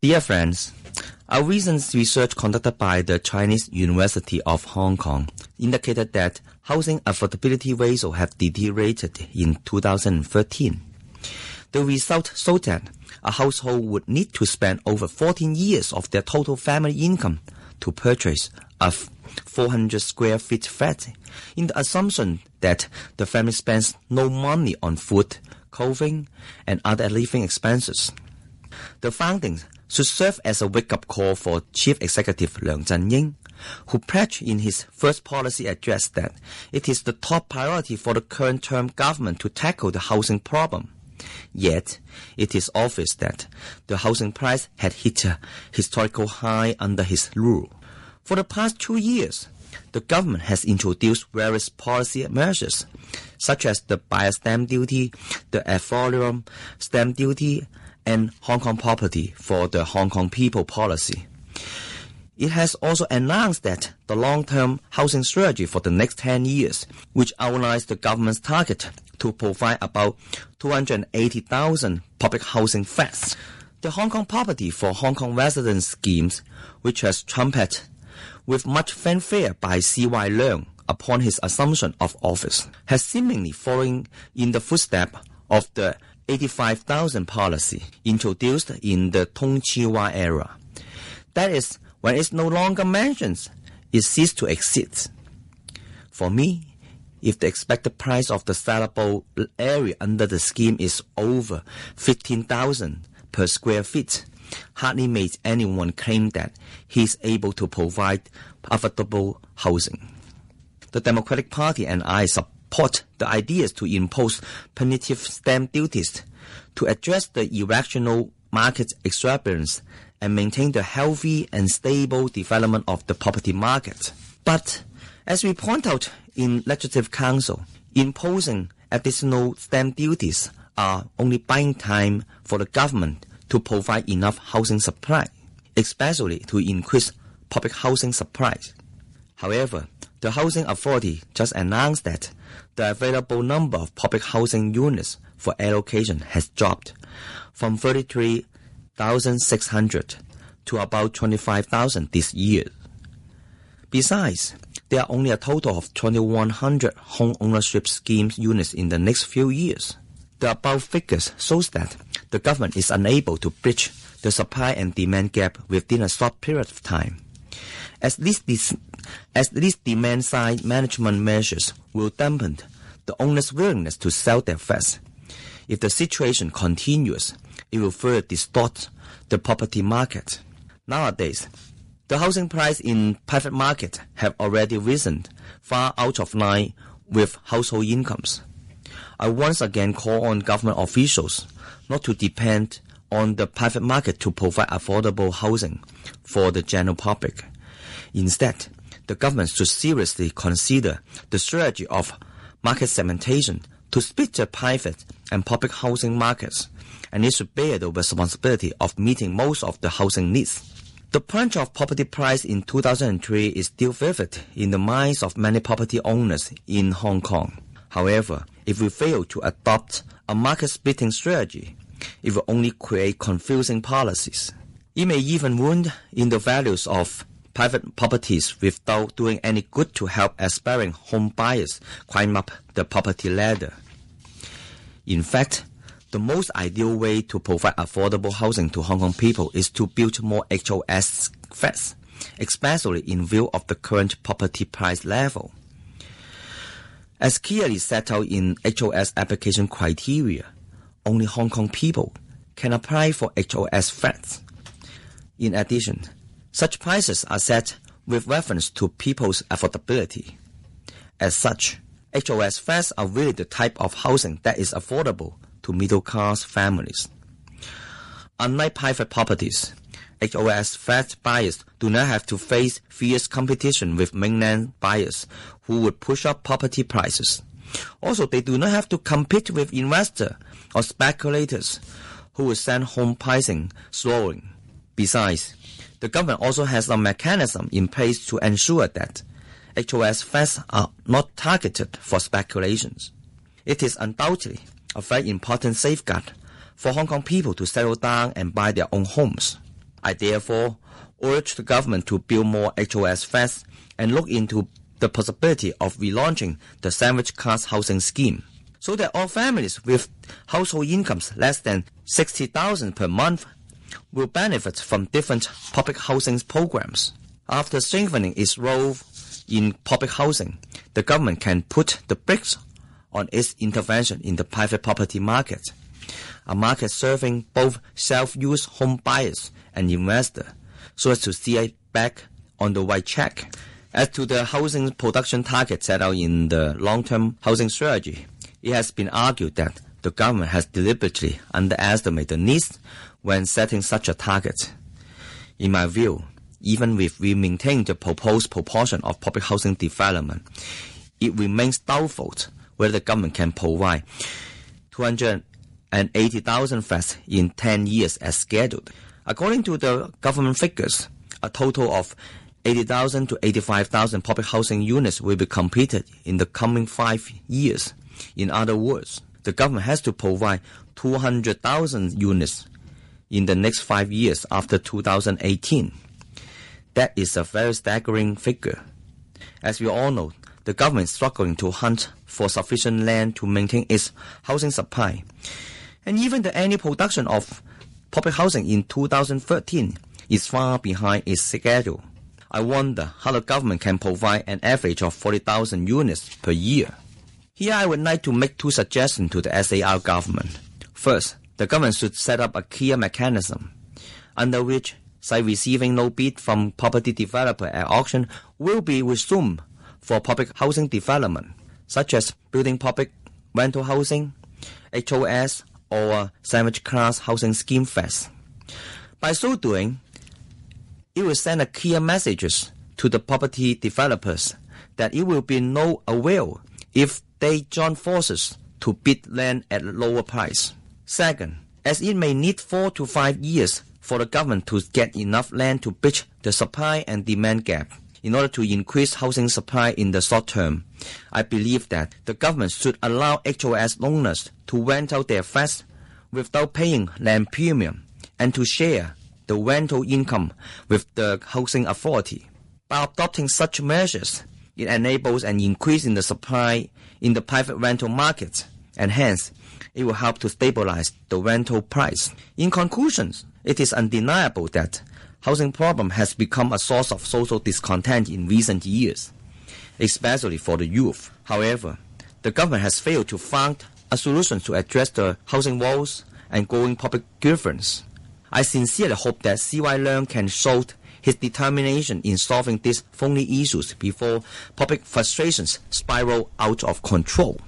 Dear friends, a recent research conducted by the Chinese University of Hong Kong indicated that housing affordability ratio have deteriorated in 2013. The result showed that a household would need to spend over 14 years of their total family income to purchase a 400 square feet flat in the assumption that the family spends no money on food, clothing, and other living expenses. The findings should serve as a wake-up call for Chief Executive Leung Chun-ying, who pledged in his first policy address that it is the top priority for the current term government to tackle the housing problem. Yet, it is obvious that the housing price had hit a historical high under his rule. For the past two years, the government has introduced various policy measures, such as the buyer stamp duty, the ad valorem stamp duty, and Hong Kong property for the Hong Kong people policy. It has also announced that the long-term housing strategy for the next 10 years, which outlines the government's target to provide about 280,000 public housing flats. The Hong Kong property for Hong Kong residents schemes, which has trumpeted with much fanfare by C.Y. Leung upon his assumption of office, has seemingly fallen in the footsteps of the 85,000 policy introduced in the Tung Chee era. That is, when it no longer mentions, it ceases to exist. For me, if the expected price of the sellable area under the scheme is over 15,000 per square feet, hardly makes anyone claim that he is able to provide affordable housing. The Democratic Party and I support support the ideas to impose punitive stamp duties to address the irrational market exuberance and maintain the healthy and stable development of the property market. But as we point out in Legislative Council, imposing additional stamp duties are only buying time for the government to provide enough housing supply, especially to increase public housing supply. However, the Housing Authority just announced that the available number of public housing units for allocation has dropped from 33,600 to about 25,000 this year. Besides, there are only a total of 2,100 home ownership scheme units in the next few years. The above figures shows that the government is unable to bridge the supply and demand gap within a short period of time. As this, this as these demand side management measures will dampen the owner's willingness to sell their flats. If the situation continues, it will further distort the property market. Nowadays, the housing price in private market have already risen far out of line with household incomes. I once again call on government officials not to depend on the private market to provide affordable housing for the general public. Instead, the government should seriously consider the strategy of market segmentation to split the private and public housing markets, and it should bear the responsibility of meeting most of the housing needs. The plunge of property price in 2003 is still vivid in the minds of many property owners in Hong Kong. However, if we fail to adopt a market splitting strategy, it will only create confusing policies. It may even wound in the values of private properties without doing any good to help aspiring home buyers climb up the property ladder. In fact, the most ideal way to provide affordable housing to Hong Kong people is to build more HOS flats, especially in view of the current property price level. As clearly set out in HOS application criteria, only Hong Kong people can apply for HOS flats. In addition, such prices are set with reference to people's affordability. As such, HOS flats are really the type of housing that is affordable to middle class families. Unlike private properties, HOS flat buyers do not have to face fierce competition with mainland buyers who would push up property prices. Also, they do not have to compete with investors or speculators who would send home pricing soaring. Besides, the government also has a mechanism in place to ensure that HOS flats are not targeted for speculations. It is undoubtedly a very important safeguard for Hong Kong people to settle down and buy their own homes. I therefore urge the government to build more HOS flats and look into the possibility of relaunching the sandwich class housing scheme so that all families with household incomes less than 60,000 per month will benefit from different public housing programs. After strengthening its role in public housing, the government can put the brakes on its intervention in the private property market, a market serving both self-use home buyers and investors, so as to steer back on the right track. As to the housing production target set out in the long-term housing strategy, it has been argued that the government has deliberately underestimated the needs when setting such a target. In my view, even if we maintain the proposed proportion of public housing development, it remains doubtful whether the government can provide 280,000 flats in 10 years as scheduled. According to the government figures, a total of 80,000 to 85,000 public housing units will be completed in the coming five years. In other words, the government has to provide 200,000 units in the next five years after 2018. That is a very staggering figure. As we all know, the government is struggling to hunt for sufficient land to maintain its housing supply. And even the annual production of public housing in 2013 is far behind its schedule. I wonder how the government can provide an average of 40,000 units per year. Here I would like to make two suggestions to the SAR government. First, the government should set up a clear mechanism under which site receiving no bid from property developer at auction will be resumed for public housing development, such as building public rental housing, HOS, or sandwich class housing scheme flats. By so doing, it will send a clear message to the property developers that it will be no avail if they join forces to bid land at lower price. Second, as it may need four to five years for the government to get enough land to bridge the supply and demand gap in order to increase housing supply in the short term, I believe that the government should allow HOS owners to rent out their flats without paying land premium and to share the rental income with the housing authority. By adopting such measures, it enables an increase in the supply in the private rental market, and hence it will help to stabilize the rental price. In conclusion, it is undeniable that housing problem has become a source of social discontent in recent years, especially for the youth. However, the government has failed to find a solution to address the housing woes and growing public grievance. I sincerely hope that CY Leung can show his determination in solving these thorny issues before public frustrations spiral out of control.